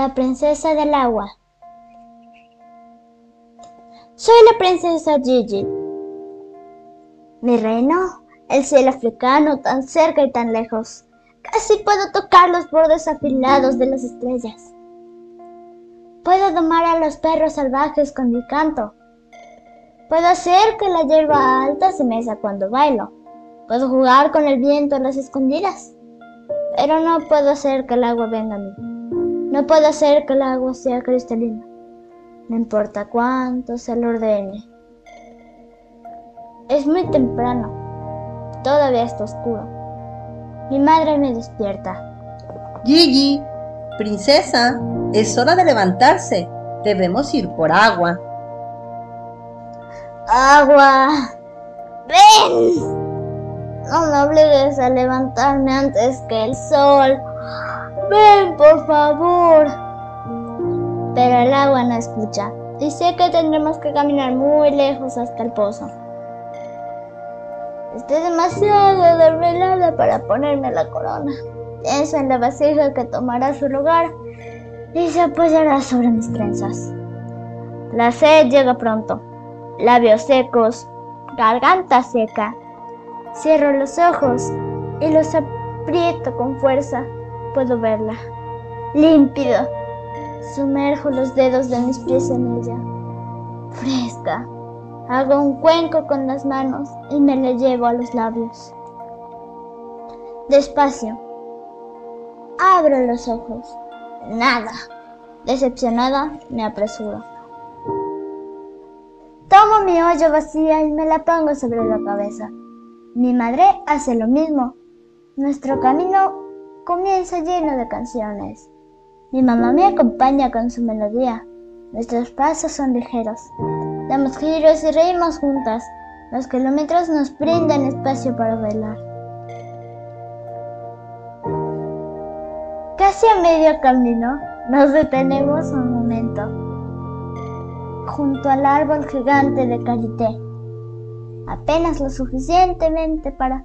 La princesa del agua. Soy la princesa Gigi. Mi reino, el cielo africano, tan cerca y tan lejos. Casi puedo tocar los bordes afilados de las estrellas. Puedo domar a los perros salvajes con mi canto. Puedo hacer que la hierba alta se mesa cuando bailo. Puedo jugar con el viento en las escondidas. Pero no puedo hacer que el agua venga a mí. No puedo hacer que el agua sea cristalina, no importa cuánto se lo ordene. Es muy temprano, todavía está oscuro. Mi madre me despierta. Gigi, princesa, es hora de levantarse. Debemos ir por agua. Agua. Ven. No me obligues a levantarme antes que el sol. Ven, por favor. Pero el agua no escucha. Sé que tendremos que caminar muy lejos hasta el pozo. Estoy demasiado desvelada para ponerme la corona. Pienso en la vasija que tomará su lugar y se apoyará sobre mis trenzas. La sed llega pronto. Labios secos, garganta seca. Cierro los ojos y los aprieto con fuerza puedo verla. Límpido. Sumerjo los dedos de mis pies en ella. Fresca. Hago un cuenco con las manos y me la llevo a los labios. Despacio. Abro los ojos. Nada. Decepcionada, me apresuro. Tomo mi olla vacía y me la pongo sobre la cabeza. Mi madre hace lo mismo. Nuestro camino comienza lleno de canciones. Mi mamá me acompaña con su melodía. Nuestros pasos son ligeros. Damos giros y reímos juntas. Los kilómetros nos brindan espacio para bailar. Casi a medio camino nos detenemos un momento junto al árbol gigante de Carité. Apenas lo suficientemente para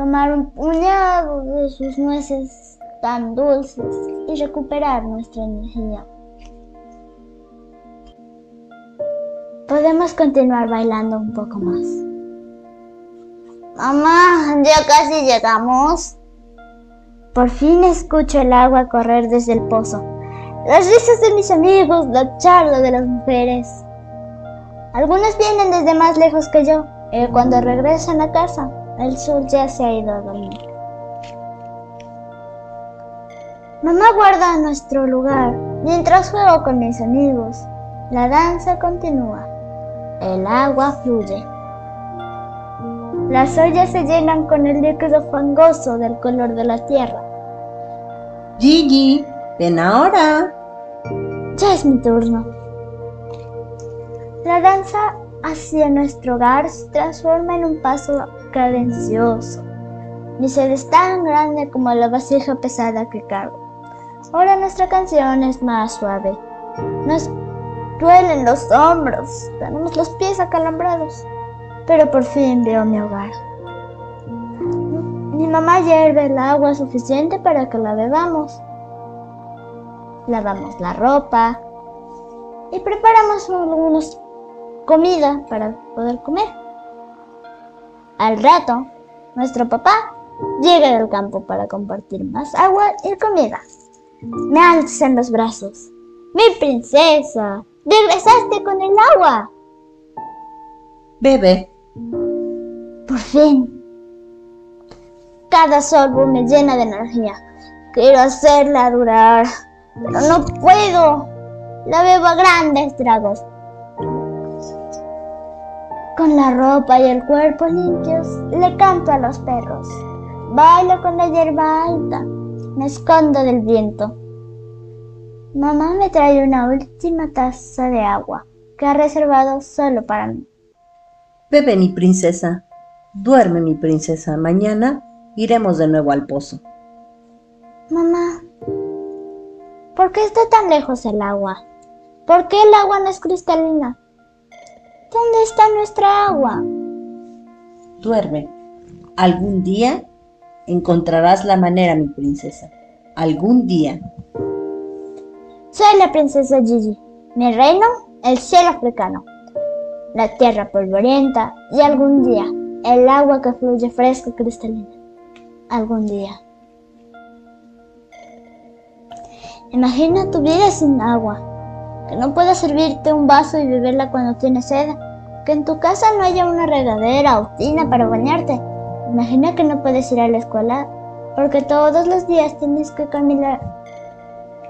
tomar un puñado de sus nueces tan dulces y recuperar nuestra energía. Podemos continuar bailando un poco más. Mamá, ya casi llegamos. Por fin escucho el agua correr desde el pozo. Las risas de mis amigos, la charla de las mujeres. Algunos vienen desde más lejos que yo, y cuando regresan a casa el sol ya se ha ido a dormir. Mamá guarda nuestro lugar mientras juego con mis amigos. La danza continúa. El agua fluye. Las ollas se llenan con el líquido fangoso del color de la tierra. Gigi, ven ahora. Ya es mi turno. La danza hacia nuestro hogar se transforma en un paso cadencioso. Mi sed es tan grande como la vasija pesada que cargo. Ahora nuestra canción es más suave. Nos duelen los hombros, tenemos los pies acalambrados, pero por fin veo mi hogar. Mi mamá hierve el agua suficiente para que la bebamos. Lavamos la ropa y preparamos algunos comida para poder comer. Al rato, nuestro papá llega del campo para compartir más agua y comida. Me alza en los brazos. ¡Mi princesa! ¡Regresaste con el agua! Bebe. Por fin. Cada sorbo me llena de energía. Quiero hacerla durar, pero no puedo. La bebo a grandes tragos. Con la ropa y el cuerpo limpios, le canto a los perros. Bailo con la hierba alta, me escondo del viento. Mamá me trae una última taza de agua que ha reservado solo para mí. Bebe, mi princesa. Duerme, mi princesa. Mañana iremos de nuevo al pozo. Mamá, ¿por qué está tan lejos el agua? ¿Por qué el agua no es cristalina? ¿Dónde está nuestra agua? Duerme. Algún día encontrarás la manera, mi princesa. Algún día. Soy la princesa Gigi. Mi reino, el cielo africano. La tierra polvorienta y algún día el agua que fluye fresca y cristalina. Algún día. Imagina tu vida sin agua, que no puedas servirte un vaso y beberla cuando tienes sed, que en tu casa no haya una regadera o tina para bañarte. Imagina que no puedes ir a la escuela porque todos los días tienes que caminar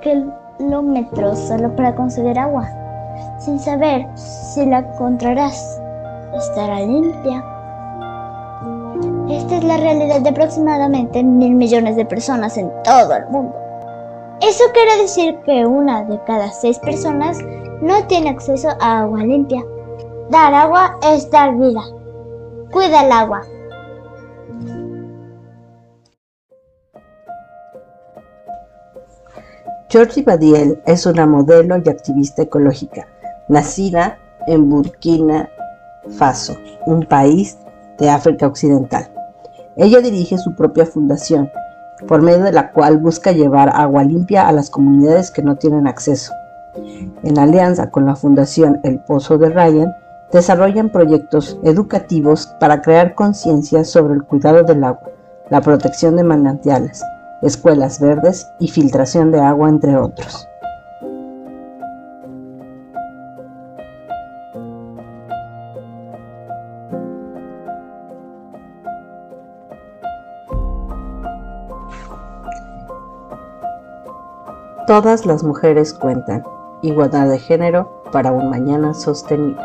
kilómetros solo para conseguir agua, sin saber si la encontrarás. Estará limpia. Esta es la realidad de aproximadamente mil millones de personas en todo el mundo. Eso quiere decir que una de cada seis personas no tiene acceso a agua limpia. Dar agua es dar vida. Cuida el agua. Georgie Badiel es una modelo y activista ecológica, nacida en Burkina Faso, un país de África Occidental. Ella dirige su propia fundación, por medio de la cual busca llevar agua limpia a las comunidades que no tienen acceso. En alianza con la Fundación El Pozo de Ryan, desarrollan proyectos educativos para crear conciencia sobre el cuidado del agua, la protección de manantiales, escuelas verdes y filtración de agua, entre otros. Todas las mujeres cuentan. Igualdad de género para un mañana sostenible.